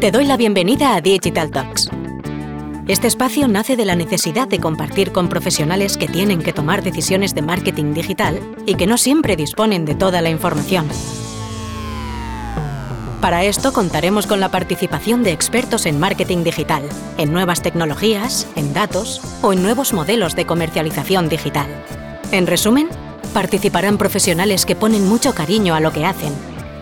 Te doy la bienvenida a Digital Talks. Este espacio nace de la necesidad de compartir con profesionales que tienen que tomar decisiones de marketing digital y que no siempre disponen de toda la información. Para esto contaremos con la participación de expertos en marketing digital, en nuevas tecnologías, en datos o en nuevos modelos de comercialización digital. En resumen, participarán profesionales que ponen mucho cariño a lo que hacen,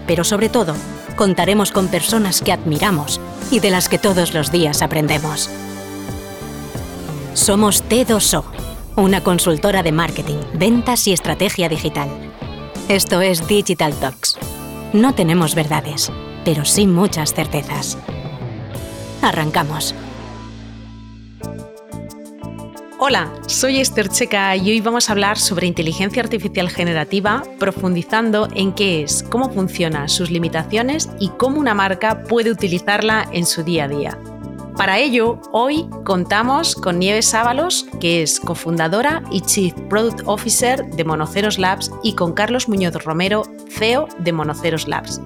pero sobre todo, contaremos con personas que admiramos y de las que todos los días aprendemos. Somos T2O, una consultora de marketing, ventas y estrategia digital. Esto es Digital Talks. No tenemos verdades, pero sí muchas certezas. Arrancamos. Hola, soy Esther Checa y hoy vamos a hablar sobre inteligencia artificial generativa, profundizando en qué es, cómo funciona, sus limitaciones y cómo una marca puede utilizarla en su día a día. Para ello, hoy contamos con Nieves Ábalos, que es cofundadora y Chief Product Officer de Monoceros Labs, y con Carlos Muñoz Romero, CEO de Monoceros Labs.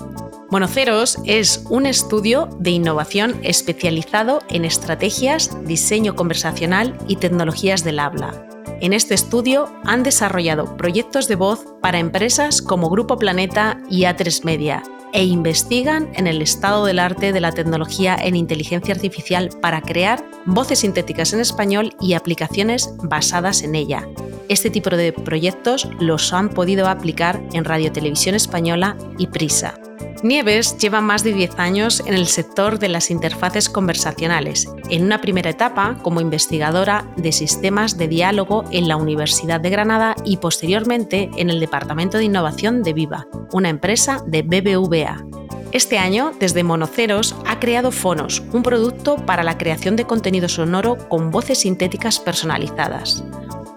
Monoceros es un estudio de innovación especializado en estrategias, diseño conversacional y tecnologías del habla. En este estudio han desarrollado proyectos de voz para empresas como Grupo Planeta y A3 Media e investigan en el estado del arte de la tecnología en inteligencia artificial para crear voces sintéticas en español y aplicaciones basadas en ella. Este tipo de proyectos los han podido aplicar en Radio Televisión Española y Prisa. Nieves lleva más de 10 años en el sector de las interfaces conversacionales, en una primera etapa como investigadora de sistemas de diálogo en la Universidad de Granada y posteriormente en el Departamento de Innovación de Viva, una empresa de BBVA. Este año, desde Monoceros, ha creado Fonos, un producto para la creación de contenido sonoro con voces sintéticas personalizadas.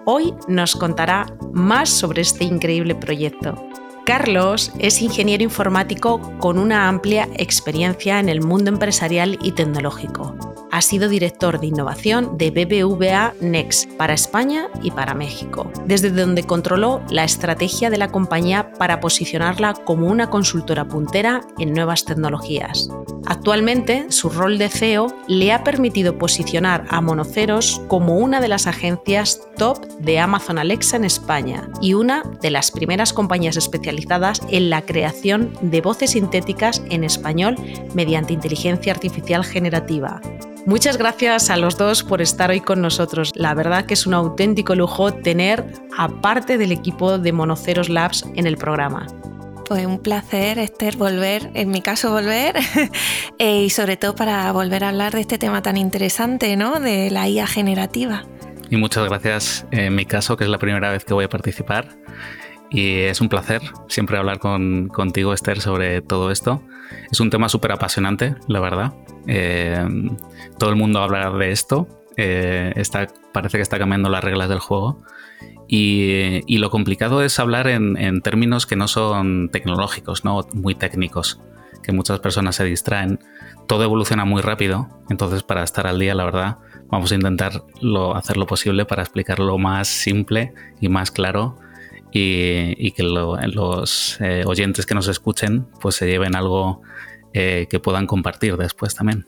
Hoy nos contará más sobre este increíble proyecto. Carlos es ingeniero informático con una amplia experiencia en el mundo empresarial y tecnológico. Ha sido director de innovación de BBVA Next para España y para México, desde donde controló la estrategia de la compañía para posicionarla como una consultora puntera en nuevas tecnologías. Actualmente, su rol de CEO le ha permitido posicionar a Monoceros como una de las agencias top de Amazon Alexa en España y una de las primeras compañías especializadas en la creación de voces sintéticas en español mediante inteligencia artificial generativa. Muchas gracias a los dos por estar hoy con nosotros. La verdad que es un auténtico lujo tener a parte del equipo de Monoceros Labs en el programa. Pues un placer, Esther, volver, en mi caso volver, eh, y sobre todo para volver a hablar de este tema tan interesante, ¿no? De la IA generativa. Y muchas gracias en mi caso, que es la primera vez que voy a participar. Y es un placer siempre hablar con, contigo, Esther, sobre todo esto. Es un tema súper apasionante, la verdad. Eh, todo el mundo habla de esto. Eh, parece que está cambiando las reglas del juego. Y, lo complicado es hablar en, términos que no son tecnológicos, ¿no? muy técnicos, que muchas personas se distraen. Todo evoluciona muy rápido, entonces para estar al día, la verdad, vamos a intentar hacer lo posible para explicarlo más simple y más claro y, que los eh, oyentes que nos escuchen pues se lleven algo eh, que puedan compartir después también.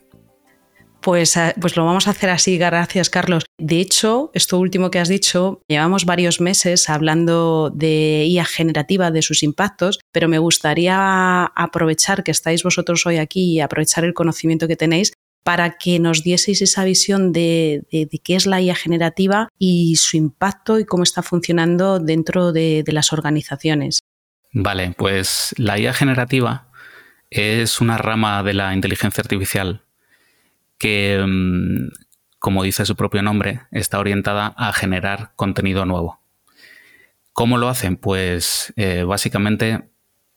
Pues, eh, pues, lo vamos a hacer así, gracias Carlos. De hecho, esto último que has dicho, llevamos varios meses hablando de IA generativa, de sus impactos, pero me gustaría aprovechar que estáis vosotros hoy aquí y aprovechar el conocimiento que tenéis para que nos dieseis esa visión de, qué es la IA generativa y su impacto y cómo está funcionando dentro de las organizaciones. Vale, pues la IA generativa es una rama de la inteligencia artificial que, mm, como dice su propio nombre, está orientada a generar contenido nuevo. ¿Cómo lo hacen? Pues eh, básicamente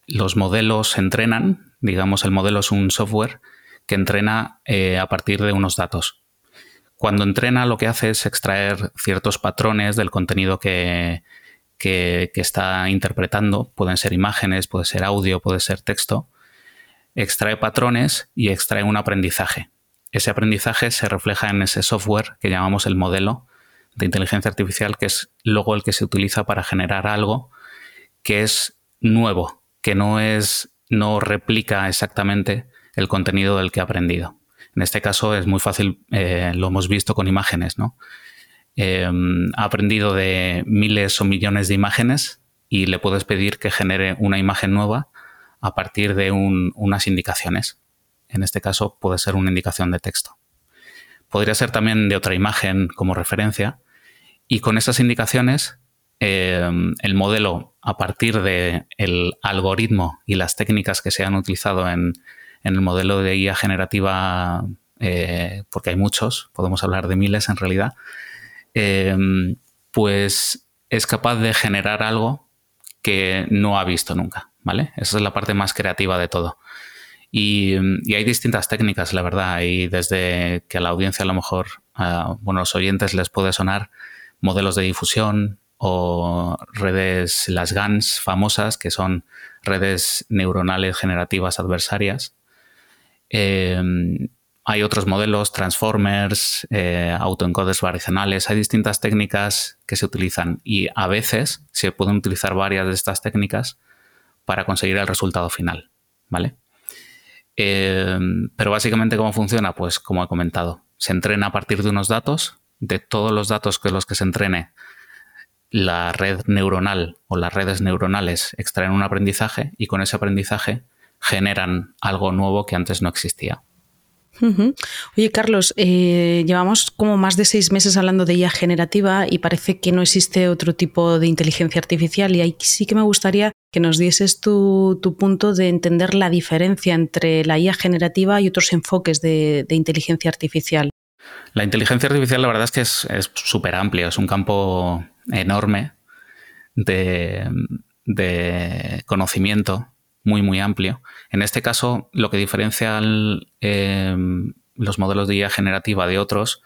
los modelos entrenan, digamos, el modelo es un software que entrena eh, a partir de unos datos. Cuando entrena lo que hace es extraer ciertos patrones del contenido que, que, que está interpretando, pueden ser imágenes, puede ser audio, puede ser texto, extrae patrones y extrae un aprendizaje. Ese aprendizaje se refleja en ese software que llamamos el modelo de inteligencia artificial, que es luego el que se utiliza para generar algo que es nuevo, que no es no replica exactamente el contenido del que ha aprendido. En este caso es muy fácil, eh, lo hemos visto con imágenes, ¿no? Em, ha aprendido de miles o millones de imágenes y le puedes pedir que genere una imagen nueva a partir de unas indicaciones. En este caso puede ser una indicación de texto. Podría ser también de otra imagen como referencia y con esas indicaciones em, el modelo a partir del algoritmo y las técnicas que se han utilizado en, el modelo de IA generativa, eh, porque hay muchos, podemos hablar de miles en realidad, em, pues es capaz de generar algo que no ha visto nunca, ¿vale? Esa es la parte más creativa de todo. Y, hay distintas técnicas, la verdad, y desde que a la audiencia a lo mejor, bueno, a los oyentes les puede sonar modelos de difusión o redes, las GANs famosas, que son redes neuronales generativas adversarias. Em, hay otros modelos, transformers, eh, autoencoders variacionales, hay distintas técnicas que se utilizan y a veces se pueden utilizar varias de estas técnicas para conseguir el resultado final, ¿vale? Em, pero básicamente cómo funciona, pues como he comentado, se entrena a partir de unos datos, de todos los datos que los que se entrene la red neuronal o las redes neuronales extraen un aprendizaje y con ese aprendizaje generan algo nuevo que antes no existía. Oye, Carlos, eh, llevamos como más de seis meses hablando de IA generativa y parece que no existe otro tipo de inteligencia artificial y ahí sí que me gustaría que nos dieses tu, punto de entender la diferencia entre la IA generativa y otros enfoques de, inteligencia artificial. La inteligencia artificial la verdad es que es súper amplio, es un campo enorme de, de conocimiento muy, muy amplio. En este caso, lo que diferencia em, los modelos de IA generativa de otros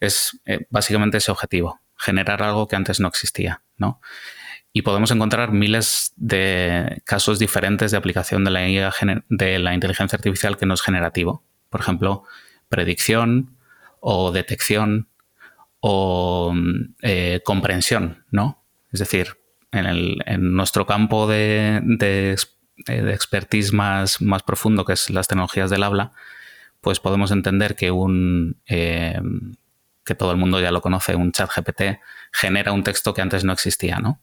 es eh, básicamente ese objetivo, generar algo que antes no existía, ¿no? Y podemos encontrar miles de casos diferentes de aplicación de la, IA de la inteligencia artificial que no es generativo. Por ejemplo, predicción o detección o eh, comprensión, ¿no? Es decir, en, nuestro campo de, de, de expertise más, más profundo, que es las tecnologías del habla, pues podemos entender que un eh, que todo el mundo ya lo conoce, un chat GPT, genera un texto que antes no existía, ¿no?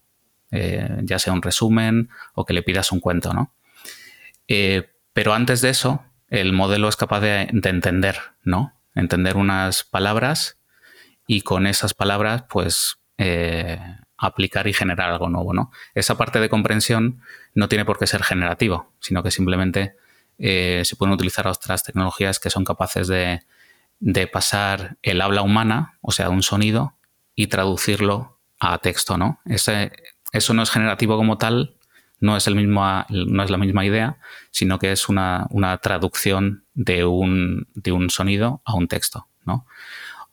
Eh, ya sea un resumen o que le pidas un cuento, ¿no? pero antes de eso, el modelo es capaz de, entender, ¿no? Entender unas palabras y con esas palabras, pues, aplicar y generar algo nuevo, ¿no? Esa parte de comprensión no tiene por qué ser generativo, sino que simplemente eh, se pueden utilizar otras tecnologías que son capaces de, pasar el habla humana, o sea, un sonido, y traducirlo a texto, ¿no? eso no es generativo como tal, no es, el mismo, no es la misma idea, sino que es una, traducción de un, de un, sonido a un texto, ¿no?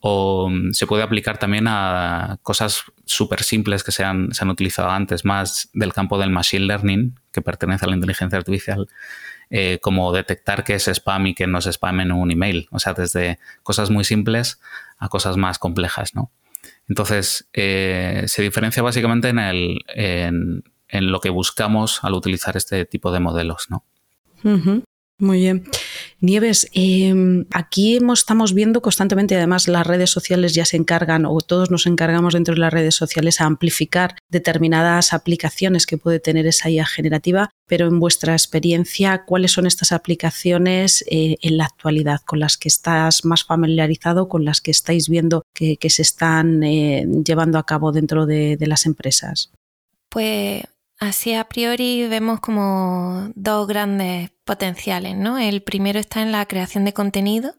O mm, se puede aplicar también a cosas súper simples que se han, se han, utilizado antes, más del campo del machine learning, que pertenece a la inteligencia artificial, eh, como detectar qué es spam y qué no es spam en un email. O sea, desde cosas muy simples a cosas más complejas, ¿no? Entonces, eh, se diferencia básicamente en, el, en, lo que buscamos al utilizar este tipo de modelos, ¿no? Muy bien. Nieves, em, aquí estamos viendo constantemente, además las redes sociales ya se encargan, o todos nos encargamos dentro de las redes sociales, a amplificar determinadas aplicaciones que puede tener esa IA generativa, pero en vuestra experiencia, ¿cuáles son estas aplicaciones eh, en la actualidad con las que estás más familiarizado, con las que estáis viendo que, se están eh, llevando a cabo dentro de, de las empresas? Pues Así a priori vemos como dos grandes potenciales, ¿no? El primero está en la creación de contenido.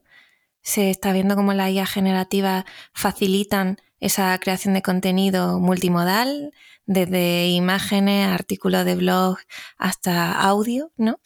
Se está viendo cómo las IA generativas facilitan esa creación de contenido multimodal, desde imágenes, artículos de blog hasta audio, ¿no?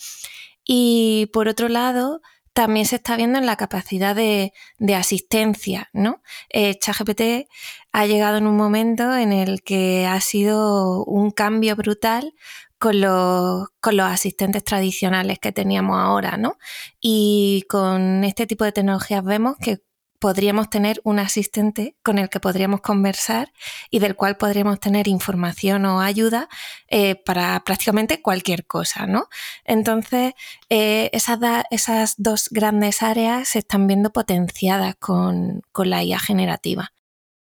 Y por otro lado, también se está viendo en la capacidad de, asistencia, ¿no? Eh, ChatGPT ha llegado en un momento en el que ha sido un cambio brutal con los, asistentes tradicionales que teníamos ahora, ¿no? Y con este tipo de tecnologías vemos que podríamos tener un asistente con el que podríamos conversar y del cual podríamos tener información o ayuda eh, para prácticamente cualquier cosa, ¿no? Entonces, eh, esas, dos grandes áreas se están viendo potenciadas con, la IA generativa.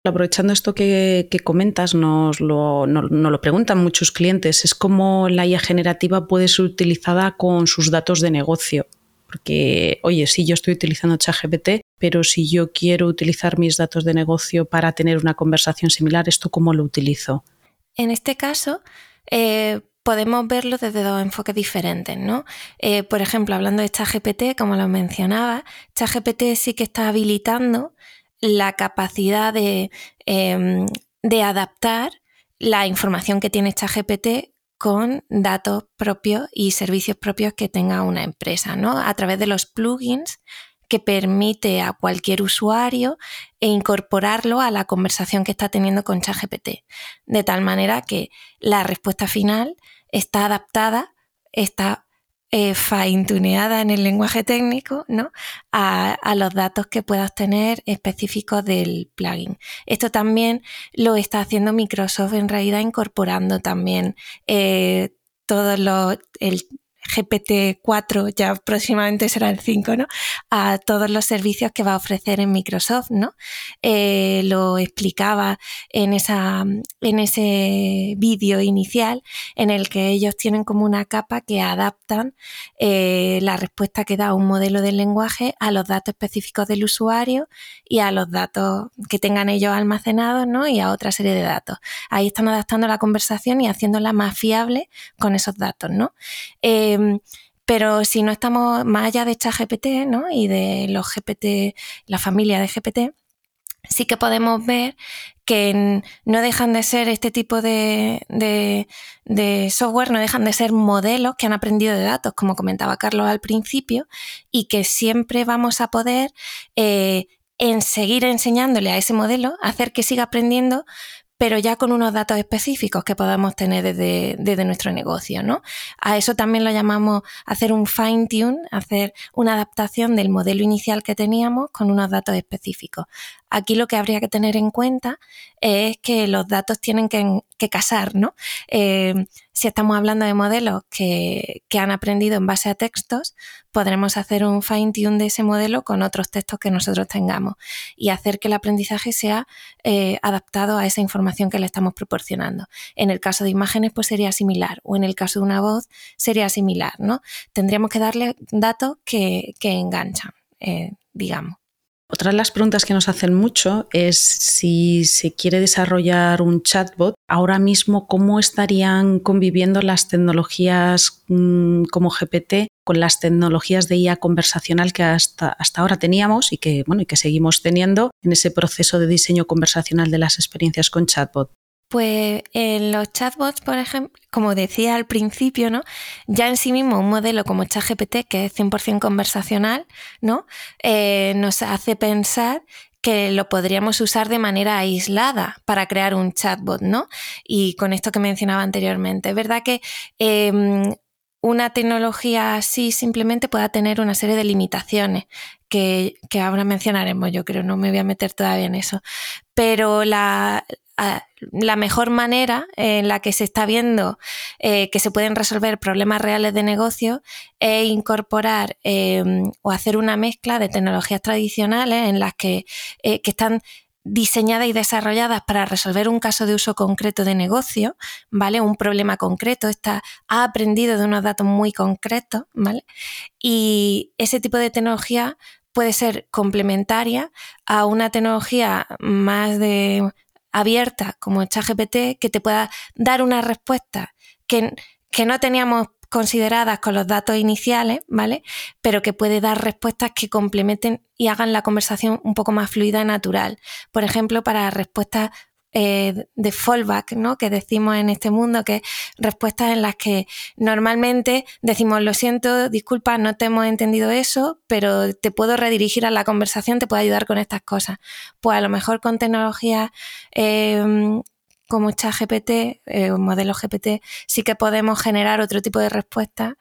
Aprovechando esto que, comentas, nos lo, lo, preguntan muchos clientes, es cómo la IA generativa puede ser utilizada con sus datos de negocio. Porque, oye, sí, yo estoy utilizando ChatGPT, pero si yo quiero utilizar mis datos de negocio para tener una conversación similar, ¿esto cómo lo utilizo? En este caso, eh, podemos verlo desde dos enfoques diferentes, ¿no? Eh, por ejemplo, hablando de ChatGPT, como lo mencionaba, ChatGPT sí que está habilitando la capacidad de, em, de adaptar la información que tiene ChatGPT con datos propios y servicios propios que tenga una empresa, ¿no? A través de los plugins que permite a cualquier usuario e incorporarlo a la conversación que está teniendo con ChatGPT, de tal manera que la respuesta final está adaptada, está eh, fine-tuneada en el lenguaje técnico ¿no? a, los datos que puedas tener específicos del plugin. Esto también lo está haciendo Microsoft en realidad incorporando también eh, todos los, el GPT-4, ya próximamente será el 5, ¿no? A todos los servicios que va a ofrecer en Microsoft, ¿no? Eh, lo explicaba en, esa, en ese vídeo inicial en el que ellos tienen como una capa que adaptan eh, la respuesta que da un modelo del lenguaje a los datos específicos del usuario y a los datos que tengan ellos almacenados, ¿no? Y a otra serie de datos. Ahí están adaptando la conversación y haciéndola más fiable con esos datos, ¿no? Eh, Em, pero si no estamos más allá de ChatGPT ¿no? y de los GPT, la familia de GPT, sí que podemos ver que no dejan de ser este tipo de, software, no dejan de ser modelos que han aprendido de datos, como comentaba Carlos al principio, y que siempre vamos a poder eh, en seguir enseñándole a ese modelo, hacer que siga aprendiendo pero ya con unos datos específicos que podamos tener desde, nuestro negocio, ¿no? A eso también lo llamamos hacer un fine tune, hacer una adaptación del modelo inicial que teníamos con unos datos específicos. Aquí lo que habría que tener en cuenta es que los datos tienen que, casar, ¿no? Eh, si estamos hablando de modelos que, han aprendido en base a textos, podremos hacer un fine tune de ese modelo con otros textos que nosotros tengamos y hacer que el aprendizaje sea eh, adaptado a esa información que le estamos proporcionando. En el caso de imágenes, pues sería similar, o en el caso de una voz, sería similar, ¿no? Tendríamos que darle datos que, enganchan, eh, digamos. Otra de las preguntas que nos hacen mucho es si se quiere desarrollar un chatbot, ahora mismo cómo estarían conviviendo las tecnologías mm, como GPT con las tecnologías de IA conversacional que hasta, hasta ahora teníamos y que, bueno, y que seguimos teniendo en ese proceso de diseño conversacional de las experiencias con chatbot. Pues en los chatbots, por ejemplo, como decía al principio, ¿no? Ya en sí mismo un modelo como ChatGPT, que es 100% conversacional, ¿no? Eh, nos hace pensar que lo podríamos usar de manera aislada para crear un chatbot, ¿no? Y con esto que mencionaba anteriormente. Es verdad que em, una tecnología así simplemente pueda tener una serie de limitaciones que, ahora mencionaremos, yo creo, no me voy a meter todavía en eso. Pero la, la mejor manera en la que se está viendo eh, que se pueden resolver problemas reales de negocio es incorporar em, o hacer una mezcla de tecnologías tradicionales en las que, eh, que están diseñadas y desarrolladas para resolver un caso de uso concreto de negocio, ¿vale? Un problema concreto, está, ha aprendido de unos datos muy concretos, ¿vale? Y ese tipo de tecnología puede ser complementaria a una tecnología más de abierta como ChatGPT que te pueda dar una respuesta que, que no teníamos consideradas con los datos iniciales, ¿vale? Pero que puede dar respuestas que complementen y hagan la conversación un poco más fluida y natural. Por ejemplo, para respuestas eh, de fallback, ¿no? Que decimos en este mundo, que respuestas en las que normalmente decimos, lo siento, disculpa, no te hemos entendido eso, pero te puedo redirigir a la conversación, te puedo ayudar con estas cosas. Pues a lo mejor con tecnologías eh, como ChatGPT eh, o modelo GPT, sí que podemos generar otro tipo de respuestas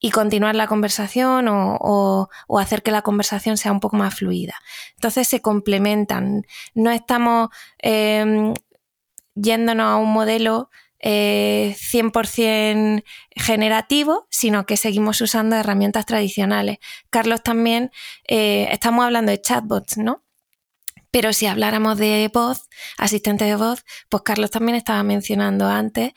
y continuar la conversación o, hacer que la conversación sea un poco más fluida. Entonces se complementan. No estamos em, yéndonos a un modelo 100% eh, generativo, sino que seguimos usando herramientas tradicionales. Carlos también, eh, estamos hablando de chatbots, ¿no? Pero si habláramos de voz, asistente de voz, pues Carlos también estaba mencionando antes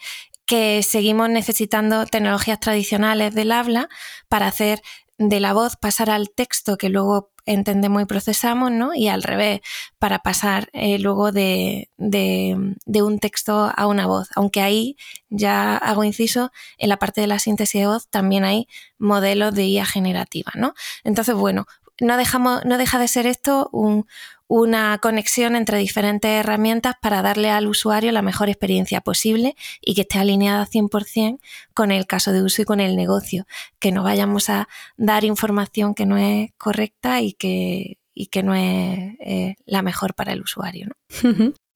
que seguimos necesitando tecnologías tradicionales del habla para hacer de la voz pasar al texto que luego entendemos y procesamos, ¿no? Y al revés, para pasar eh, luego de, un texto a una voz. Aunque ahí ya hago inciso, en la parte de la síntesis de voz también hay modelos de IA generativa, ¿no? Entonces, bueno, no, dejamos, no deja de ser esto un, una conexión entre diferentes herramientas para darle al usuario la mejor experiencia posible y que esté alineada 100% con el caso de uso y con el negocio, que no vayamos a dar información que no es correcta y que, y que no es la mejor para el usuario.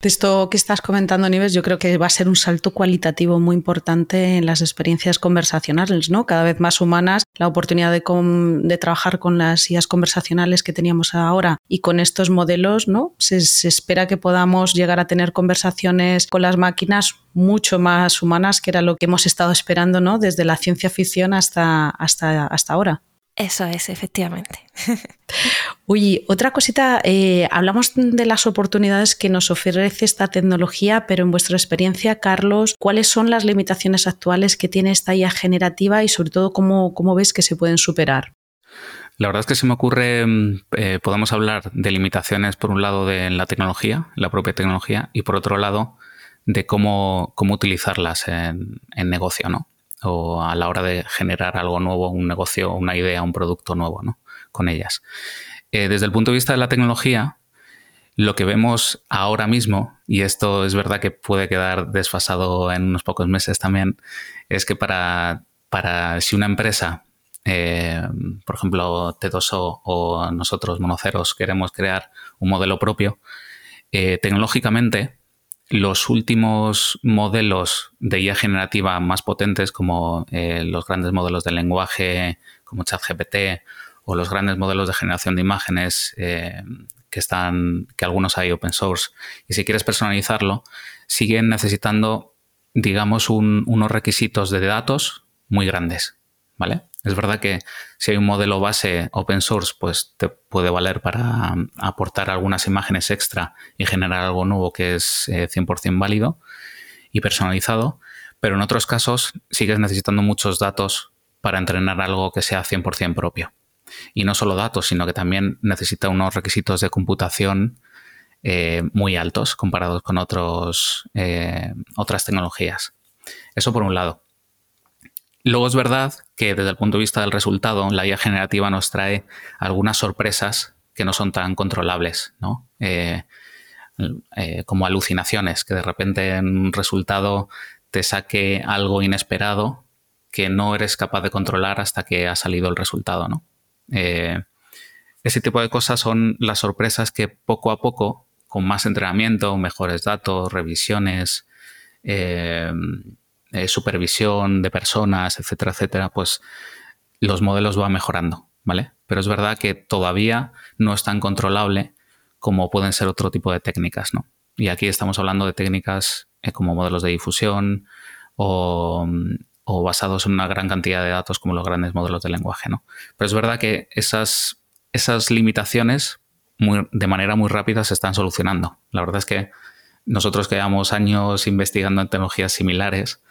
De esto que estás comentando, Nives, yo creo que va a ser un salto cualitativo muy importante en las experiencias conversacionales, ¿no? Cada vez más humanas, la oportunidad de, trabajar con las IAs conversacionales que teníamos ahora y con estos modelos, ¿no? Se, espera que podamos llegar a tener conversaciones con las máquinas mucho más humanas, que era lo que hemos estado esperando, ¿no? Desde la ciencia ficción hasta, hasta, hasta ahora. Eso es, efectivamente. Oye, otra cosita, eh, hablamos de las oportunidades que nos ofrece esta tecnología, pero en vuestra experiencia, Carlos, ¿cuáles son las limitaciones actuales que tiene esta IA generativa y sobre todo cómo, cómo ves que se pueden superar? La verdad es que se me ocurre, mm, eh, podemos hablar de limitaciones por un lado de la tecnología, la propia tecnología, y por otro lado de cómo, cómo utilizarlas en, en negocio, ¿no? O a la hora de generar algo nuevo, un negocio, una idea, un producto nuevo ¿no? con ellas. Eh, desde el punto de vista de la tecnología, lo que vemos ahora mismo, y esto es verdad que puede quedar desfasado en unos pocos meses también, es que para, para si una empresa, eh, por ejemplo, T2O o nosotros, Monoceros, queremos crear un modelo propio, eh, tecnológicamente los últimos modelos de IA generativa más potentes, como eh, los grandes modelos de lenguaje, como ChatGPT, o los grandes modelos de generación de imágenes, eh, que están, que algunos hay open source, y si quieres personalizarlo, siguen necesitando, digamos, unos requisitos de datos muy grandes, ¿vale? Es verdad que si hay un modelo base open source, pues te puede valer para um, aportar algunas imágenes extra y generar algo nuevo que es 100% eh, válido y personalizado, pero en otros casos sigues necesitando muchos datos para entrenar algo que sea 100% propio. Y no solo datos, sino que también necesita unos requisitos de computación eh, muy altos comparados con otros, eh, otras tecnologías. Eso por un lado. Luego es verdad que desde el punto de vista del resultado, la IA generativa nos trae algunas sorpresas que no son tan controlables, ¿no? Eh, eh, como alucinaciones, que de repente en un resultado te saque algo inesperado que no eres capaz de controlar hasta que ha salido el resultado, ¿no? Eh, ese tipo de cosas son las sorpresas que poco a poco, con más entrenamiento, mejores datos, revisiones, eh, supervisión de personas, etcétera, etcétera, pues los modelos van mejorando, ¿vale? Pero es verdad que todavía no es tan controlable como pueden ser otro tipo de técnicas, ¿no? Y aquí estamos hablando de técnicas eh, como modelos de difusión o, basados en una gran cantidad de datos como los grandes modelos de lenguaje, ¿no? Pero es verdad que esas, esas limitaciones de manera muy rápida se están solucionando. La verdad es que nosotros que llevamos años investigando en tecnologías similares,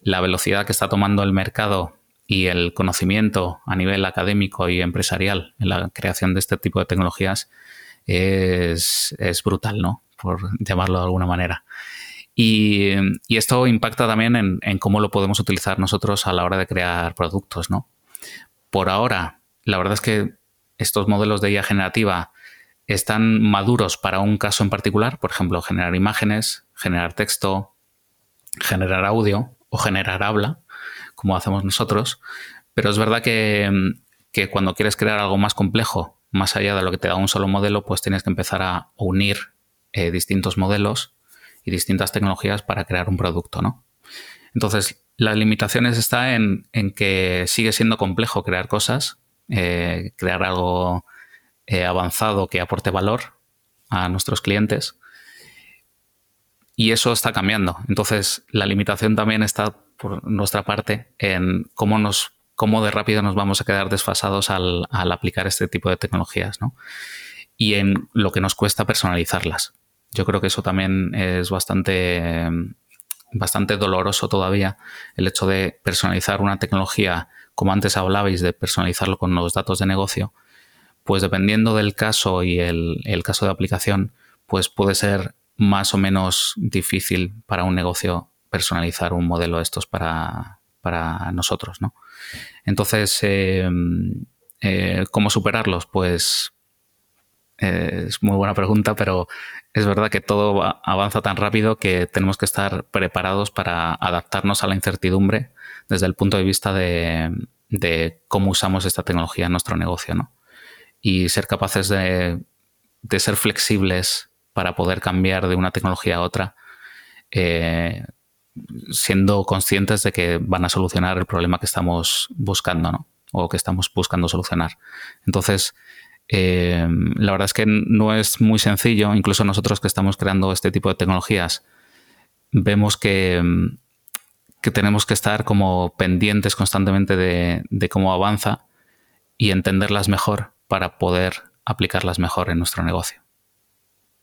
la velocidad que está tomando el mercado y el conocimiento a nivel académico y empresarial en la creación de este tipo de tecnologías es, brutal, ¿no? Por llamarlo de alguna manera. Y, esto impacta también en, cómo lo podemos utilizar nosotros a la hora de crear productos, ¿no? Por ahora, la verdad es que estos modelos de IA generativa están maduros para un caso en particular, por ejemplo, generar imágenes, generar texto, generar audio, o generar habla, como hacemos nosotros, pero es verdad que, cuando quieres crear algo más complejo, más allá de lo que te da un solo modelo, pues tienes que empezar a unir eh, distintos modelos y distintas tecnologías para crear un producto, ¿no? Entonces, las limitaciones está en, que sigue siendo complejo crear cosas, eh, crear algo eh, avanzado que aporte valor a nuestros clientes. Y eso está cambiando. Entonces, la limitación también está por nuestra parte en cómo nos cómo de rápido nos vamos a quedar desfasados al, aplicar este tipo de tecnologías, ¿no? Y en lo que nos cuesta personalizarlas. Yo creo que eso también es bastante, bastante doloroso todavía, el hecho de personalizar una tecnología, como antes hablabais, de personalizarlo con los datos de negocio, pues dependiendo del caso y el, el caso de aplicación, pues puede ser más o menos difícil para un negocio personalizar un modelo de estos para, para nosotros, ¿no? Entonces, eh, eh, ¿cómo superarlos? Pues eh, es muy buena pregunta, pero es verdad que todo avanza tan rápido que tenemos que estar preparados para adaptarnos a la incertidumbre desde el punto de vista de, cómo usamos esta tecnología en nuestro negocio, ¿no? Y ser capaces de, ser flexibles para poder cambiar de una tecnología a otra siendo conscientes de que van a solucionar el problema que estamos buscando, ¿no? O que estamos buscando solucionar. Entonces, eh, la verdad es que no es muy sencillo, incluso nosotros que estamos creando este tipo de tecnologías, vemos que, que tenemos que estar como pendientes constantemente de, cómo avanza y entenderlas mejor para poder aplicarlas mejor en nuestro negocio.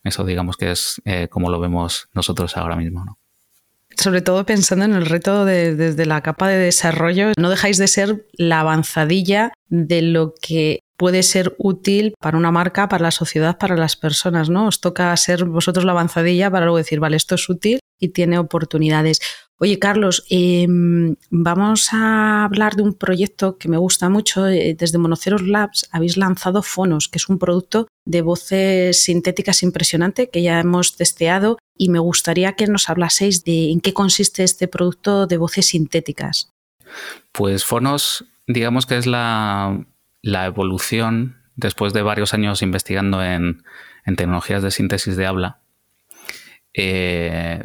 Eso digamos que es eh, como lo vemos nosotros ahora mismo. ¿no? sobre todo pensando en el reto de, desde la capa de desarrollo, no dejáis de ser la avanzadilla de lo que puede ser útil para una marca, para la sociedad, para las personas, ¿no? Os toca ser vosotros la avanzadilla para luego decir, vale, esto es útil y tiene oportunidades. Oye, Carlos, em, vamos a hablar de un proyecto que me gusta mucho. Eh, desde Monoceros Labs habéis lanzado Fonos, que es un producto de voces sintéticas impresionante que ya hemos testeado y me gustaría que nos hablaseis de en qué consiste este producto de voces sintéticas. Pues Fonos, digamos que es la, evolución después de varios años investigando en, tecnologías de síntesis de habla. Eh,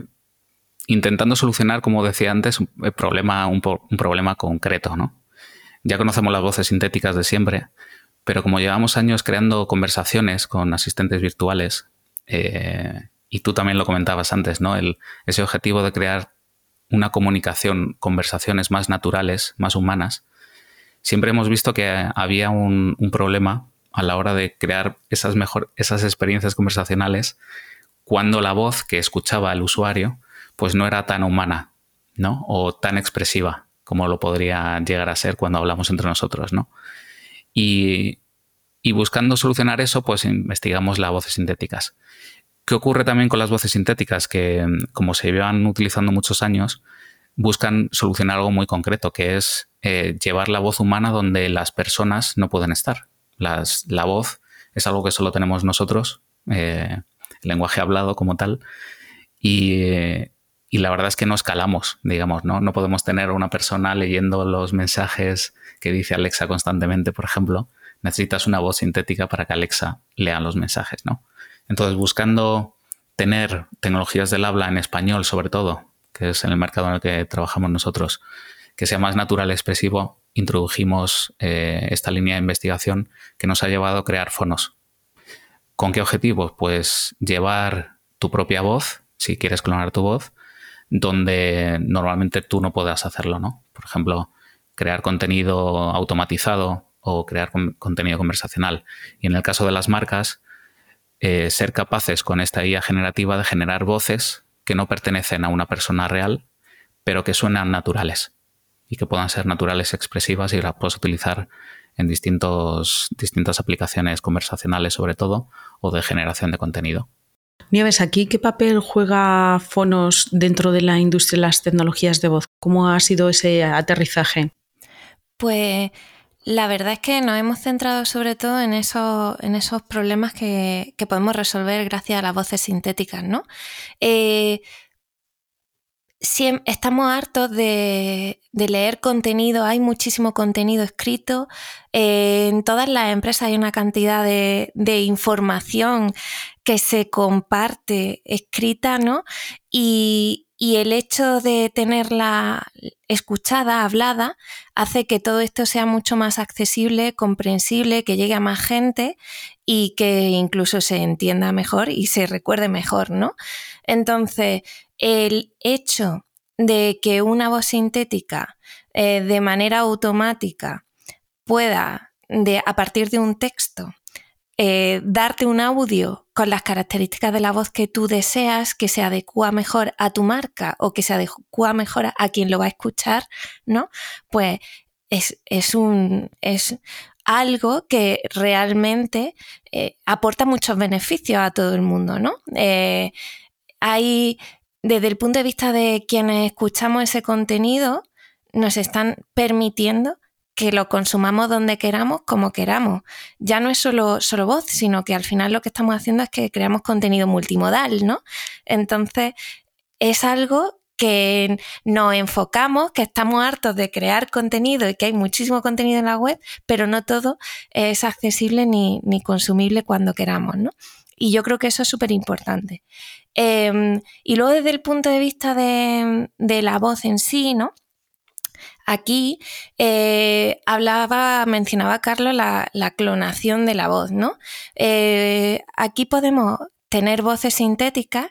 intentando solucionar, como decía antes, un problema, un, problema concreto, ¿no? Ya conocemos las voces sintéticas de siempre, pero como llevamos años creando conversaciones con asistentes virtuales, eh, y tú también lo comentabas antes, ¿no? Ese objetivo de crear una comunicación, conversaciones más naturales, más humanas, siempre hemos visto que había un, un problema a la hora de crear esas, mejor, esas experiencias conversacionales cuando la voz que escuchaba el usuario pues no era tan humana, ¿no? O tan expresiva como lo podría llegar a ser cuando hablamos entre nosotros, ¿no? Y, buscando solucionar eso, pues investigamos las voces sintéticas. ¿Qué ocurre también con las voces sintéticas? Que como se llevan utilizando muchos años, buscan solucionar algo muy concreto, que es eh, llevar la voz humana donde las personas no pueden estar. la voz es algo que solo tenemos nosotros, eh, el lenguaje hablado como tal, y, y la verdad es que no escalamos, digamos, ¿no? No podemos tener una persona leyendo los mensajes que dice Alexa constantemente, por ejemplo. Necesitas una voz sintética para que Alexa lea los mensajes, ¿no? Entonces, buscando tener tecnologías del habla en español, sobre todo, que es en el mercado en el que trabajamos nosotros, que sea más natural y expresivo, introdujimos eh, esta línea de investigación que nos ha llevado a crear fonos. ¿Con qué objetivos? Pues llevar tu propia voz, si quieres clonar tu voz, donde normalmente tú no puedas hacerlo, ¿no? Por ejemplo, crear contenido automatizado o crear contenido conversacional. Y en el caso de las marcas, eh, ser capaces con esta IA generativa de generar voces que no pertenecen a una persona real, pero que suenan naturales y que puedan ser naturales, expresivas y las puedes utilizar en distintos, distintas aplicaciones conversacionales sobre todo o de generación de contenido. Nieves, aquí qué papel juega Fonos dentro de la industria de las tecnologías de voz? ¿Cómo ha sido ese aterrizaje? Pues la verdad es que nos hemos centrado sobre todo en esos, problemas que, podemos resolver gracias a las voces sintéticas, ¿no? Eh, estamos hartos de, leer contenido, hay muchísimo contenido escrito, eh, en todas las empresas hay una cantidad de, información que se comparte escrita, ¿no? Y, y el hecho de tenerla escuchada, hablada, hace que todo esto sea mucho más accesible, comprensible, que llegue a más gente y que incluso se entienda mejor y se recuerde mejor, ¿no? Entonces, el hecho de que una voz sintética eh, de manera automática pueda, de, a partir de un texto, eh, darte un audio con las características de la voz que tú deseas, que se adecua mejor a tu marca o que se adecua mejor a quien lo va a escuchar, ¿no? Pues es, un, es algo que realmente eh, aporta muchos beneficios a todo el mundo, ¿no? hay desde el punto de vista de quienes escuchamos ese contenido, nos están permitiendo que lo consumamos donde queramos, como queramos. Ya no es solo, solo voz, sino que al final lo que estamos haciendo es que creamos contenido multimodal, ¿no? Entonces, es algo que nos enfocamos, que estamos hartos de crear contenido y que hay muchísimo contenido en la web, pero no todo es accesible ni, ni consumible cuando queramos, ¿no? Y yo creo que eso es súper importante. Em, y luego desde el punto de vista de, la voz en sí, ¿no? Aquí eh, hablaba, mencionaba Carlos la, clonación de la voz, ¿no? Eh, aquí podemos tener voces sintéticas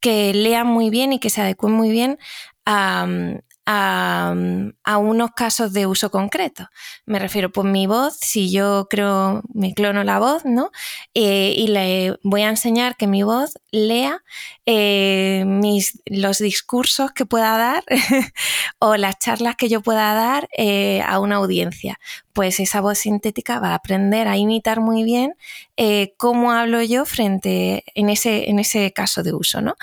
que lean muy bien y que se adecuen muy bien a, a, unos casos de uso concreto. Me refiero, pues mi voz, si yo creo, me clono la voz, ¿no? Eh, y le voy a enseñar que mi voz lea eh, los discursos que pueda dar o las charlas que yo pueda dar eh, a una audiencia. Pues esa voz sintética va a aprender a imitar muy bien cómo hablo yo frente en ese, en ese caso de uso, ¿no?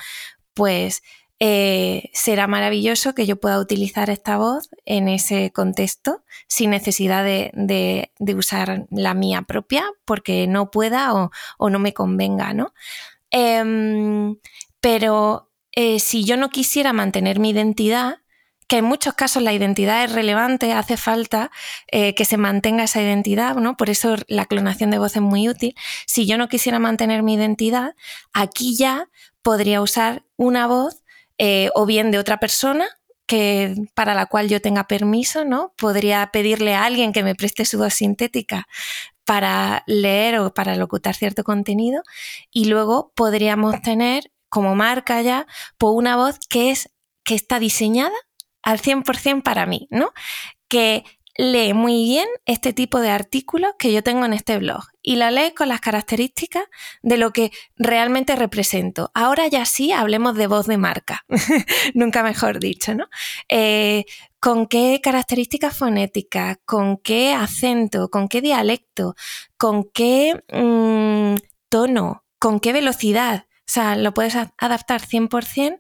Pues eh, será maravilloso que yo pueda utilizar esta voz en ese contexto sin necesidad de, usar la mía propia porque no pueda o, no me convenga, ¿no? Em, pero eh, si yo no quisiera mantener mi identidad, que en muchos casos la identidad es relevante, hace falta eh, que se mantenga esa identidad, ¿no? Por eso la clonación de voz es muy útil. Si yo no quisiera mantener mi identidad, aquí ya podría usar una voz eh, o bien de otra persona que, para la cual yo tenga permiso, ¿no? Podría pedirle a alguien que me preste su voz sintética para leer o para locutar cierto contenido y luego podríamos tener como marca ya por pues una voz que es que está diseñada al 100% para mí, ¿no? Que lee muy bien este tipo de artículos que yo tengo en este blog y la lee con las características de lo que realmente represento. Ahora ya sí hablemos de voz de marca, nunca mejor dicho, ¿no? Eh, ¿Con qué características fonéticas? ¿Con qué acento? ¿Con qué dialecto? ¿Con qué mm, tono? ¿Con qué velocidad? O sea, lo puedes adaptar 100%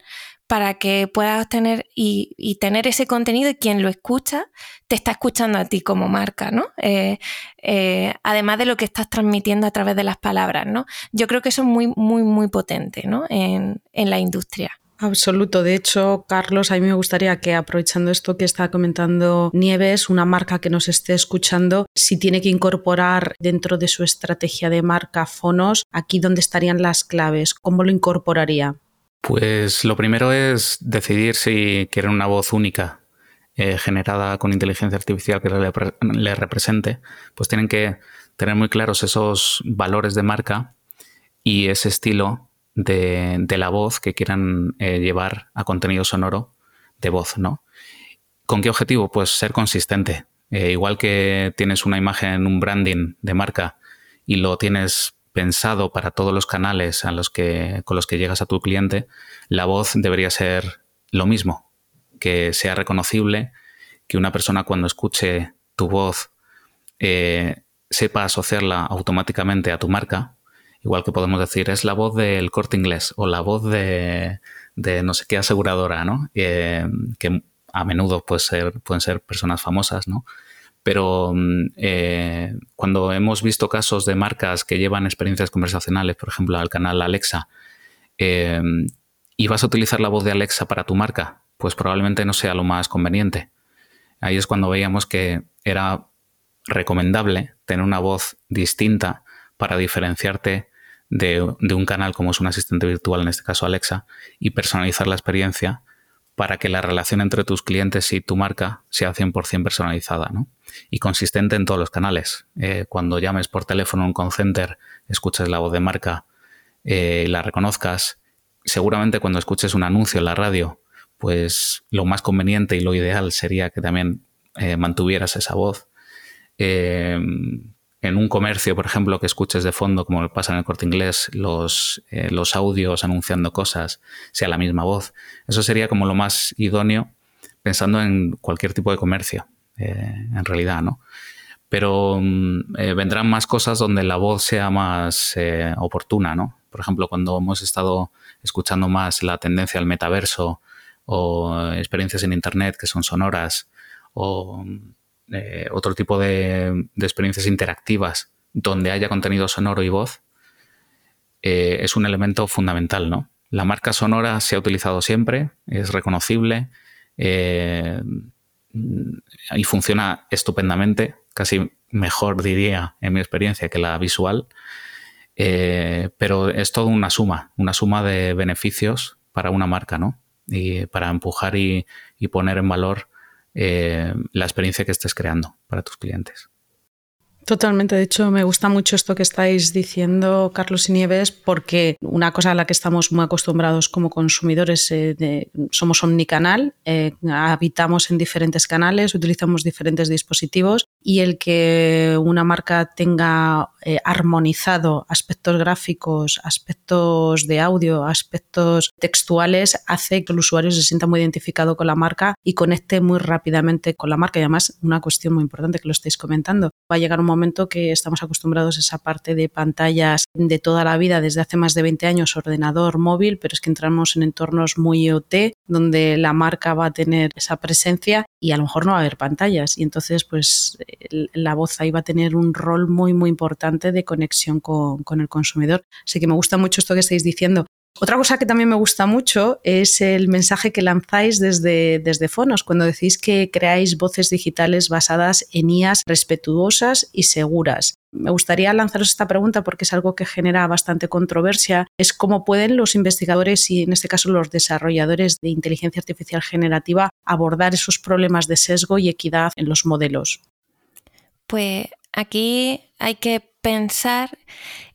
para que puedas tener y, tener ese contenido y quien lo escucha te está escuchando a ti como marca, ¿no? Eh, eh, además de lo que estás transmitiendo a través de las palabras, ¿no? Yo creo que eso es muy, muy, muy potente, ¿no? En, la industria. Absoluto. De hecho, Carlos, a mí me gustaría que aprovechando esto que está comentando Nieves, una marca que nos esté escuchando, si tiene que incorporar dentro de su estrategia de marca fonos, aquí dónde estarían las claves, ¿cómo lo incorporaría? Pues lo primero es decidir si quieren una voz única eh, generada con inteligencia artificial que le, represente, pues tienen que tener muy claros esos valores de marca y ese estilo de, la voz que quieran eh, llevar a contenido sonoro de voz, ¿no? ¿Con qué objetivo? Pues ser consistente. Eh, igual que tienes una imagen, un branding de marca y lo tienes pensado para todos los canales a los que, con los que llegas a tu cliente, la voz debería ser lo mismo, que sea reconocible, que una persona cuando escuche tu voz eh, sepa asociarla automáticamente a tu marca, igual que podemos decir es la voz del corte inglés o la voz de, no sé qué aseguradora, ¿no? Eh, que a menudo puede ser, pueden ser personas famosas, ¿no? Pero mm, eh, cuando hemos visto casos de marcas que llevan experiencias conversacionales, por ejemplo, al canal Alexa, eh, y vas a utilizar la voz de Alexa para tu marca, pues probablemente no sea lo más conveniente. Ahí es cuando veíamos que era recomendable tener una voz distinta para diferenciarte de, un canal como es un asistente virtual, en este caso Alexa, y personalizar la experiencia para que la relación entre tus clientes y tu marca sea 100% personalizada ¿no? y consistente en todos los canales. Eh, cuando llames por teléfono a un center, escuches la voz de marca eh, y la reconozcas. Seguramente cuando escuches un anuncio en la radio, pues lo más conveniente y lo ideal sería que también eh, mantuvieras esa voz. En un comercio, por ejemplo, que escuches de fondo, como pasa en el corte inglés, los, los audios anunciando cosas, sea la misma voz. Eso sería como lo más idóneo pensando en cualquier tipo de comercio, en realidad, ¿no? pero mm, eh, vendrán más cosas donde la voz sea más eh, oportuna, ¿no? Por ejemplo, cuando hemos estado escuchando más la tendencia al metaverso o experiencias en Internet que son sonoras o eh, otro tipo de, experiencias interactivas donde haya contenido sonoro y voz, es un elemento fundamental, ¿no? La marca sonora se ha utilizado siempre, es reconocible y funciona estupendamente casi mejor diría en mi experiencia que la visual, eh, pero es todo una suma, una suma de beneficios para una marca, ¿no? Y para empujar y, poner en valor eh, la experiencia que estés creando para tus clientes. Totalmente, de hecho me gusta mucho esto que estáis diciendo, Carlos y Nieves, porque una cosa a la que estamos muy acostumbrados como consumidores, eh, somos omnicanal, eh, habitamos en diferentes canales, utilizamos diferentes dispositivos y el que una marca tenga eh, armonizado aspectos gráficos, aspectos de audio, aspectos textuales, hace que el usuario se sienta muy identificado con la marca y conecte muy rápidamente con la marca. Y además, una cuestión muy importante que lo estáis comentando, va a llegar un momento que estamos acostumbrados a esa parte de pantallas de toda la vida, desde hace más de 20 años, ordenador, móvil, pero es que entramos en entornos muy IoT, donde la marca va a tener esa presencia y a lo mejor no va a haber pantallas. Y entonces, pues la voz ahí va a tener un rol muy, muy importante de conexión con, con el consumidor. Así que me gusta mucho esto que estáis diciendo. Otra cosa que también me gusta mucho es el mensaje que lanzáis desde, desde Fonos, cuando decís que creáis voces digitales basadas en IAS respetuosas y seguras. Me gustaría lanzaros esta pregunta porque es algo que genera bastante controversia. Es cómo pueden los investigadores y en este caso los desarrolladores de inteligencia artificial generativa abordar esos problemas de sesgo y equidad en los modelos. Pues aquí hay que pensar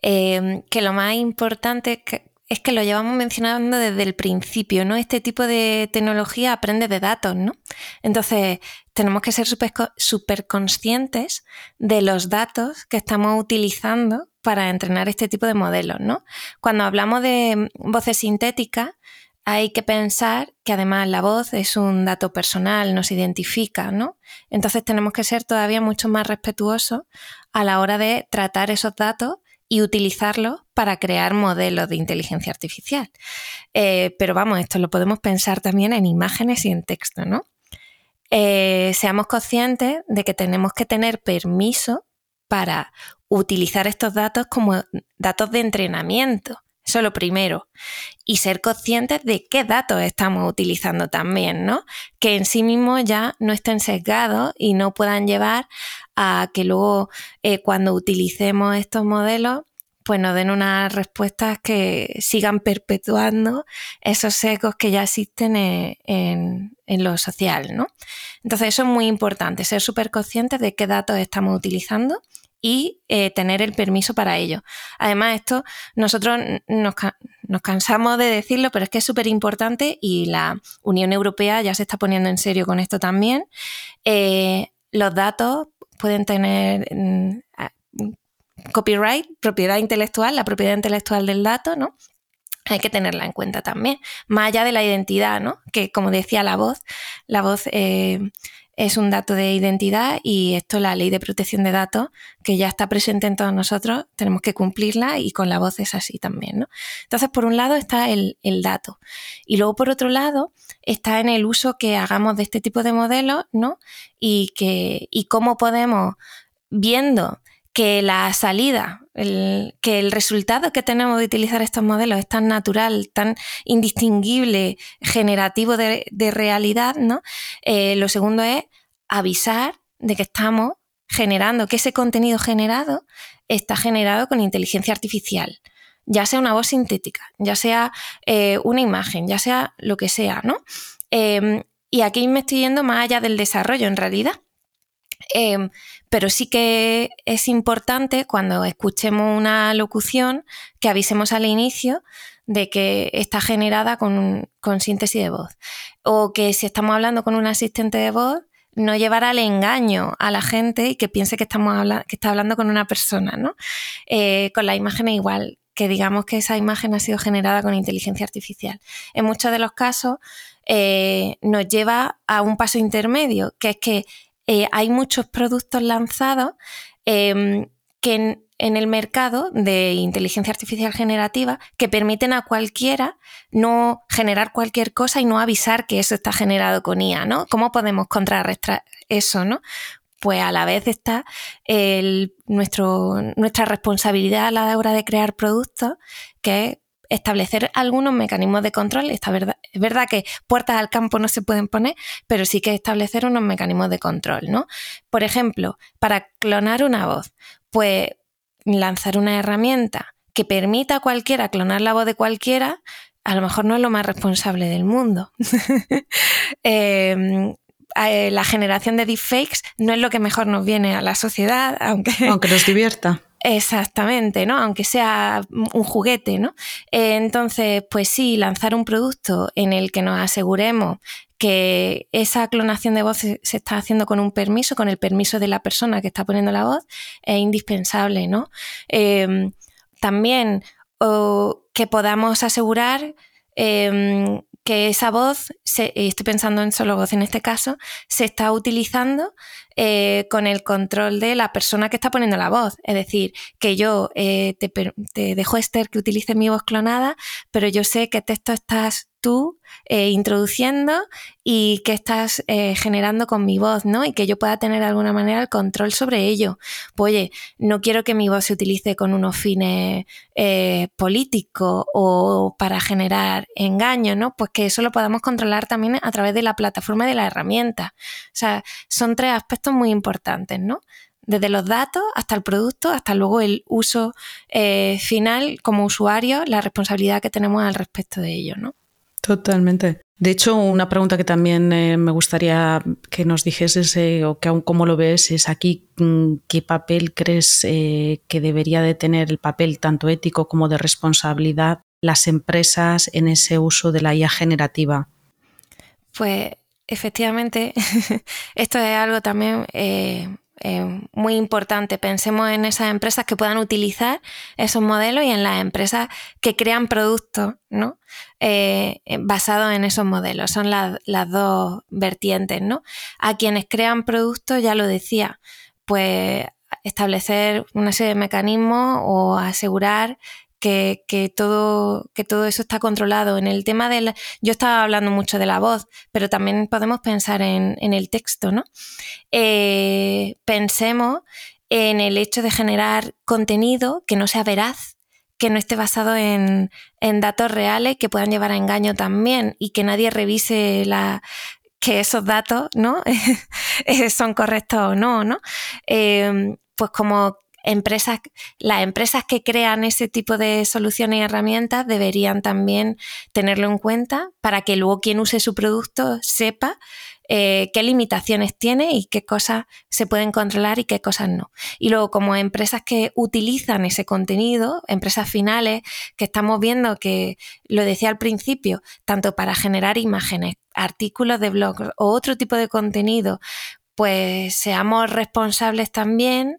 eh, que lo más importante, es que lo llevamos mencionando desde el principio, ¿no? Este tipo de tecnología aprende de datos, ¿no? Entonces, tenemos que ser súper conscientes de los datos que estamos utilizando para entrenar este tipo de modelos, ¿no? Cuando hablamos de voces sintéticas, hay que pensar que además la voz es un dato personal, nos identifica, ¿no? Entonces tenemos que ser todavía mucho más respetuosos a la hora de tratar esos datos y utilizarlo para crear modelos de inteligencia artificial. Eh, pero vamos, esto lo podemos pensar también en imágenes y en texto, ¿no? Eh, seamos conscientes de que tenemos que tener permiso para utilizar estos datos como datos de entrenamiento. Eso es lo primero. Y ser conscientes de qué datos estamos utilizando también, ¿no? Que en sí mismos ya no estén sesgados y no puedan llevar a que luego eh, cuando utilicemos estos modelos pues nos den unas respuestas que sigan perpetuando esos sesgos que ya existen en, lo social, ¿no? Entonces eso es muy importante, ser súper conscientes de qué datos estamos utilizando y eh, tener el permiso para ello. Además, esto nosotros nos, cansamos de decirlo, pero es que es súper importante y la Unión Europea ya se está poniendo en serio con esto también. Eh, los datos pueden tener mm, copyright, propiedad intelectual, la propiedad intelectual del dato, ¿no? Hay que tenerla en cuenta también, más allá de la identidad, ¿no? Que como decía la voz, la voz eh, es un dato de identidad y esto, la ley de protección de datos, que ya está presente en todos nosotros, tenemos que cumplirla y con la voz es así también, ¿no? Entonces, por un lado está el, el dato y luego por otro lado está en el uso que hagamos de este tipo de modelos, ¿no? Y, que, y cómo podemos, viendo que la salida, que el resultado que tenemos de utilizar estos modelos es tan natural, tan indistinguible, generativo de, realidad, ¿no? Eh, lo segundo es avisar de que estamos generando, que ese contenido generado está generado con inteligencia artificial, ya sea una voz sintética, ya sea eh, una imagen, ya sea lo que sea, ¿no? Em, y aquí me estoy yendo más allá del desarrollo en realidad. Em, pero sí que es importante cuando escuchemos una locución que avisemos al inicio de que está generada con, con síntesis de voz. O que si estamos hablando con un asistente de voz, no llevar al engaño a la gente y que piense que, estamos que está hablando con una persona, ¿no? Eh, con la imagen igual, que digamos que esa imagen ha sido generada con inteligencia artificial. En muchos de los casos eh, nos lleva a un paso intermedio, que es que eh, hay muchos productos lanzados em, que en, el mercado de inteligencia artificial generativa que permiten a cualquiera no generar cualquier cosa y no avisar que eso está generado con IA, ¿no? ¿Cómo podemos contrarrestar eso, no? Pues a la vez está nuestro, nuestra responsabilidad a la hora de crear productos, que es establecer algunos mecanismos de control. Es verdad que puertas al campo no se pueden poner, pero sí que establecer unos mecanismos de control, ¿no? Por ejemplo, para clonar una voz, pues lanzar una herramienta que permita a cualquiera clonar la voz de cualquiera, a lo mejor no es lo más responsable del mundo. Em, eh, la generación de deepfakes no es lo que mejor nos viene a la sociedad, aunque, aunque nos divierta. Exactamente, ¿no? Aunque sea un juguete, ¿no? entonces, pues sí, lanzar un producto en el que nos aseguremos que esa clonación de voz se, está haciendo con un permiso, con el permiso de la persona que está poniendo la voz, es indispensable, ¿no? Em, también que podamos asegurar em, que esa voz, estoy pensando en solo voz en este caso, se está utilizando eh, con el control de la persona que está poniendo la voz. Es decir, que yo eh, te, te, dejo Esther que utilice mi voz clonada, pero yo sé qué texto estás tú eh, introduciendo y qué estás eh, generando con mi voz, ¿no? Y que yo pueda tener de alguna manera el control sobre ello. Pues oye, no quiero que mi voz se utilice con unos fines eh, políticos o para generar engaño, ¿no? Pues que eso lo podamos controlar también a través de la plataforma y de la herramienta. O sea, son tres aspectos muy importantes, ¿no? desde los datos hasta el producto, hasta luego el uso final como usuario, la responsabilidad que tenemos al respecto de ello, ¿no? Totalmente. De hecho, una pregunta que también eh, me gustaría que nos dijeses eh, o que aún cómo lo ves es aquí mm, qué papel crees eh, que debería de tener el papel tanto ético como de responsabilidad las empresas en ese uso de la IA generativa. Pues efectivamente, esto es algo también eh, muy importante. Pensemos en esas empresas que puedan utilizar esos modelos y en las empresas que crean productos ¿no? Eh, basados en esos modelos. Son las dos vertientes. ¿no? A quienes crean productos, ya lo decía, pues establecer una serie de mecanismos o asegurar que, todo, que todo eso está controlado. En el tema del. Yo estaba hablando mucho de la voz, pero también podemos pensar en, el texto, ¿no? Eh, pensemos en el hecho de generar contenido que no sea veraz, que no esté basado en, datos reales que puedan llevar a engaño también y que nadie revise la, que esos datos ¿no? son correctos o no, ¿no? Eh, pues como empresas, las empresas que crean ese tipo de soluciones y herramientas deberían también tenerlo en cuenta para que luego quien use su producto sepa eh, qué limitaciones tiene y qué cosas se pueden controlar y qué cosas no. Y luego, como empresas que utilizan ese contenido, empresas finales, que estamos viendo que, lo decía al principio, tanto para generar imágenes, artículos de blog o otro tipo de contenido, pues seamos responsables también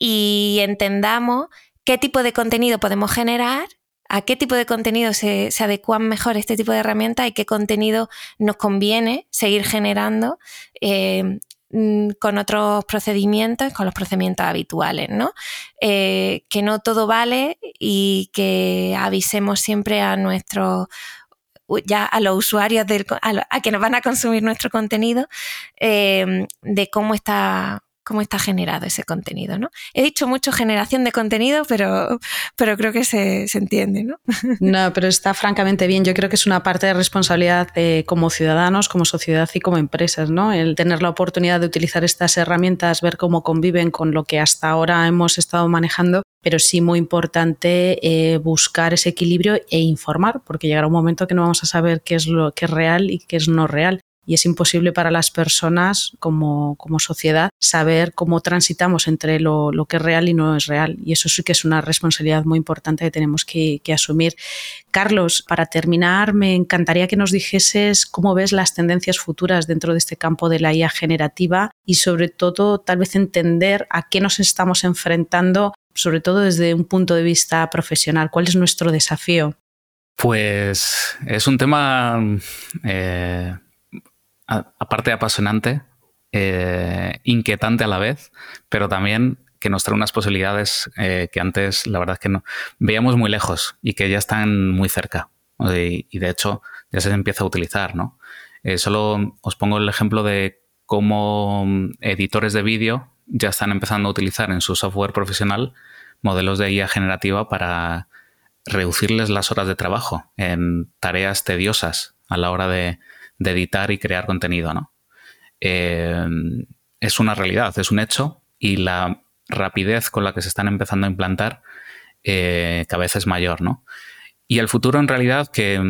y entendamos qué tipo de contenido podemos generar, a qué tipo de contenido se, se adecuan mejor este tipo de herramientas y qué contenido nos conviene seguir generando eh, mm, con otros procedimientos, con los procedimientos habituales, ¿no? Eh, que no todo vale y que avisemos siempre a nuestros ya a los usuarios a, que nos van a consumir nuestro contenido eh, de cómo está cómo está generado ese contenido, ¿no? He dicho mucho generación de contenido, pero, pero creo que se, entiende, ¿no? No, pero está francamente bien. Yo creo que es una parte de responsabilidad como ciudadanos, como sociedad y como empresas, ¿no? El tener la oportunidad de utilizar estas herramientas, ver cómo conviven con lo que hasta ahora hemos estado manejando, pero sí muy importante eh, buscar ese equilibrio e informar, porque llegará un momento que no vamos a saber qué es lo que es real y qué es no real y es imposible para las personas como, sociedad saber cómo transitamos entre lo, que es real y no es real. Y eso sí que es una responsabilidad muy importante que tenemos que, asumir. Carlos, para terminar, me encantaría que nos dijeses cómo ves las tendencias futuras dentro de este campo de la IA generativa y sobre todo tal vez entender a qué nos estamos enfrentando, sobre todo desde un punto de vista profesional. ¿Cuál es nuestro desafío? Pues es un tema eh, aparte apasionante, eh, inquietante a la vez, pero también que nos trae unas posibilidades eh, que antes la verdad es que no veíamos muy lejos y que ya están muy cerca. Y, de hecho ya se empieza a utilizar. ¿no? Eh, solo os pongo el ejemplo de cómo editores de vídeo ya están empezando a utilizar en su software profesional modelos de IA generativa para reducirles las horas de trabajo en tareas tediosas a la hora de, de editar y crear contenido, ¿no? Eh, es una realidad, es un hecho y la rapidez con la que se están empezando a implantar eh, cada vez es mayor, ¿no? Y el futuro, en realidad, que,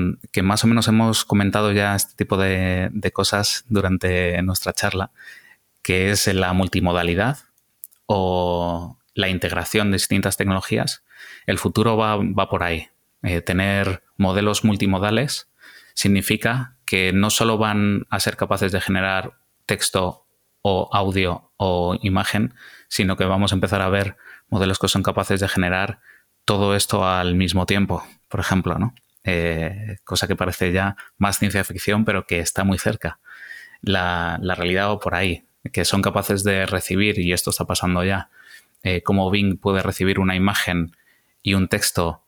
más o menos hemos comentado ya este tipo de, cosas durante nuestra charla, que es la multimodalidad o la integración de distintas tecnologías, el futuro va, por ahí. Eh, tener modelos multimodales significa que no solo van a ser capaces de generar texto o audio o imagen, sino que vamos a empezar a ver modelos que son capaces de generar todo esto al mismo tiempo, por ejemplo, ¿no? Eh, cosa que parece ya más ciencia ficción, pero que está muy cerca. La, realidad o por ahí, que son capaces de recibir, y esto está pasando ya, eh, como Bing puede recibir una imagen y un texto,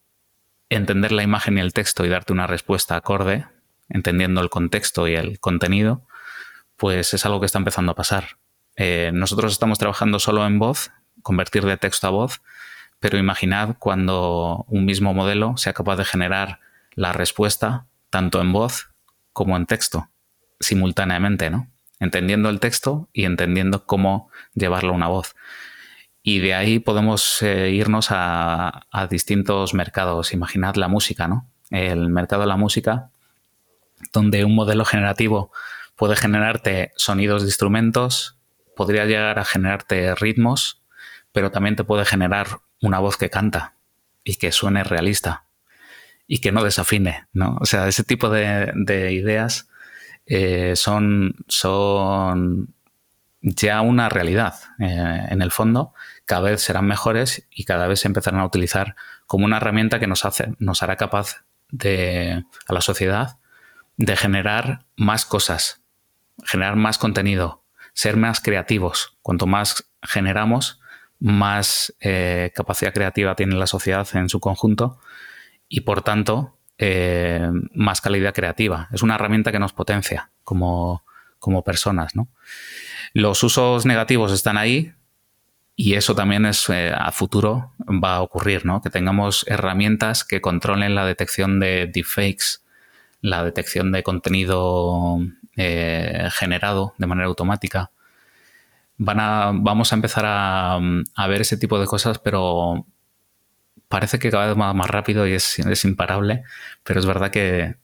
entender la imagen y el texto y darte una respuesta acorde, entendiendo el contexto y el contenido, pues es algo que está empezando a pasar. Eh, nosotros estamos trabajando solo en voz, convertir de texto a voz, pero imaginad cuando un mismo modelo sea capaz de generar la respuesta tanto en voz como en texto, simultáneamente, ¿no? Entendiendo el texto y entendiendo cómo llevarlo a una voz. Y de ahí podemos eh, irnos a, a, distintos mercados. Imaginad la música, ¿no? El mercado de la música donde un modelo generativo puede generarte sonidos de instrumentos, podría llegar a generarte ritmos, pero también te puede generar una voz que canta y que suene realista y que no desafine, ¿no? O sea, ese tipo de, ideas eh, son, son ya una realidad. Eh, en el fondo, cada vez serán mejores y cada vez se empezarán a utilizar como una herramienta que nos, hace, nos hará capaz de, a la sociedad de generar más cosas, generar más contenido, ser más creativos. Cuanto más generamos, más eh, capacidad creativa tiene la sociedad en su conjunto y por tanto eh, más calidad creativa. Es una herramienta que nos potencia como, como personas. Los usos negativos están ahí y eso también es eh, a futuro va a ocurrir, ¿no? que tengamos herramientas que controlen la detección de deepfakes la detección de contenido eh, generado de manera automática. Van a, vamos a empezar a, ver ese tipo de cosas, pero parece que cada vez va más rápido y es, imparable, pero es verdad que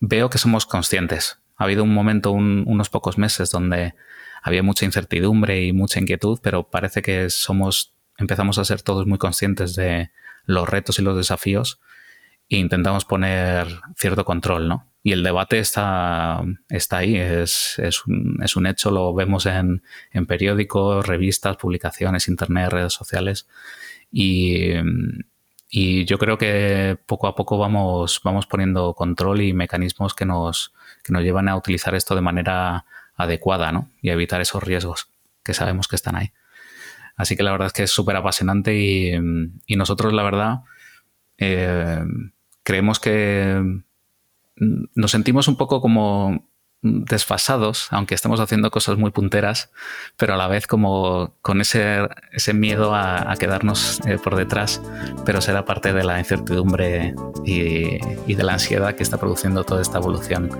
veo que somos conscientes. Ha habido un momento, unos pocos meses, donde había mucha incertidumbre y mucha inquietud, pero parece que somos, empezamos a ser todos muy conscientes de los retos y los desafíos e intentamos poner cierto control, ¿no? Y el debate está, está ahí, es, es, un, es un, hecho, lo vemos en, en, periódicos, revistas, publicaciones, internet, redes sociales. Y, y, yo creo que poco a poco vamos, vamos poniendo control y mecanismos que nos, que nos llevan a utilizar esto de manera adecuada, ¿no? Y evitar esos riesgos que sabemos que están ahí. Así que la verdad es que es súper apasionante y, y, nosotros, la verdad, eh, creemos que mm, nos sentimos un poco como desfasados, aunque estemos haciendo cosas muy punteras, pero a la vez como con ese, ese miedo a, quedarnos eh, por detrás, pero será parte de la incertidumbre y, y, de la ansiedad que está produciendo toda esta evolución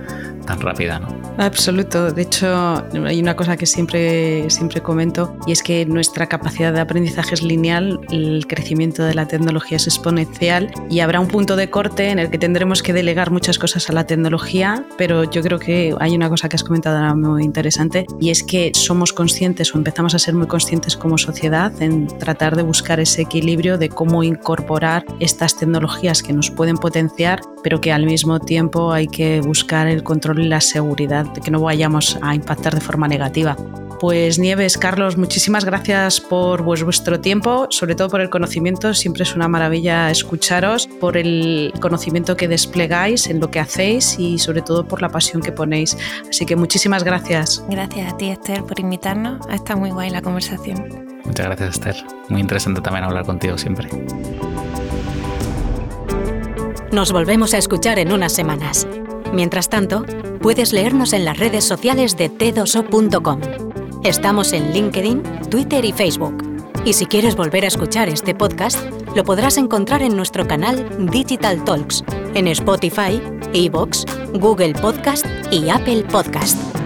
tan rápida. ¿no? Absoluto. De hecho, hay una cosa que siempre, siempre comento y es que nuestra capacidad de aprendizaje es lineal, el crecimiento de la tecnología es exponencial y habrá un punto de corte en el que tendremos que delegar muchas cosas a la tecnología, pero yo creo que hay una cosa que has comentado ahora muy interesante y es que somos conscientes o empezamos a ser muy conscientes como sociedad en tratar de buscar ese equilibrio de cómo incorporar estas tecnologías que nos pueden potenciar, pero que al mismo tiempo hay que buscar el control y la seguridad de que no vayamos a impactar de forma negativa. Pues Nieves, Carlos, muchísimas gracias por vuestro tiempo, sobre todo por el conocimiento. Siempre es una maravilla escucharos, por el conocimiento que desplegáis en lo que hacéis y sobre todo por la pasión que ponéis. Así que muchísimas gracias. Gracias a ti, Esther, por invitarnos. Está muy guay la conversación. Muchas gracias, Esther. Muy interesante también hablar contigo siempre. Nos volvemos a escuchar en unas semanas. Mientras tanto, puedes leernos en las redes sociales de tedoso.com. Estamos en LinkedIn, Twitter y Facebook. Y si quieres volver a escuchar este podcast, lo podrás encontrar en nuestro canal Digital Talks, en Spotify, Evox, Google Podcast y Apple Podcast.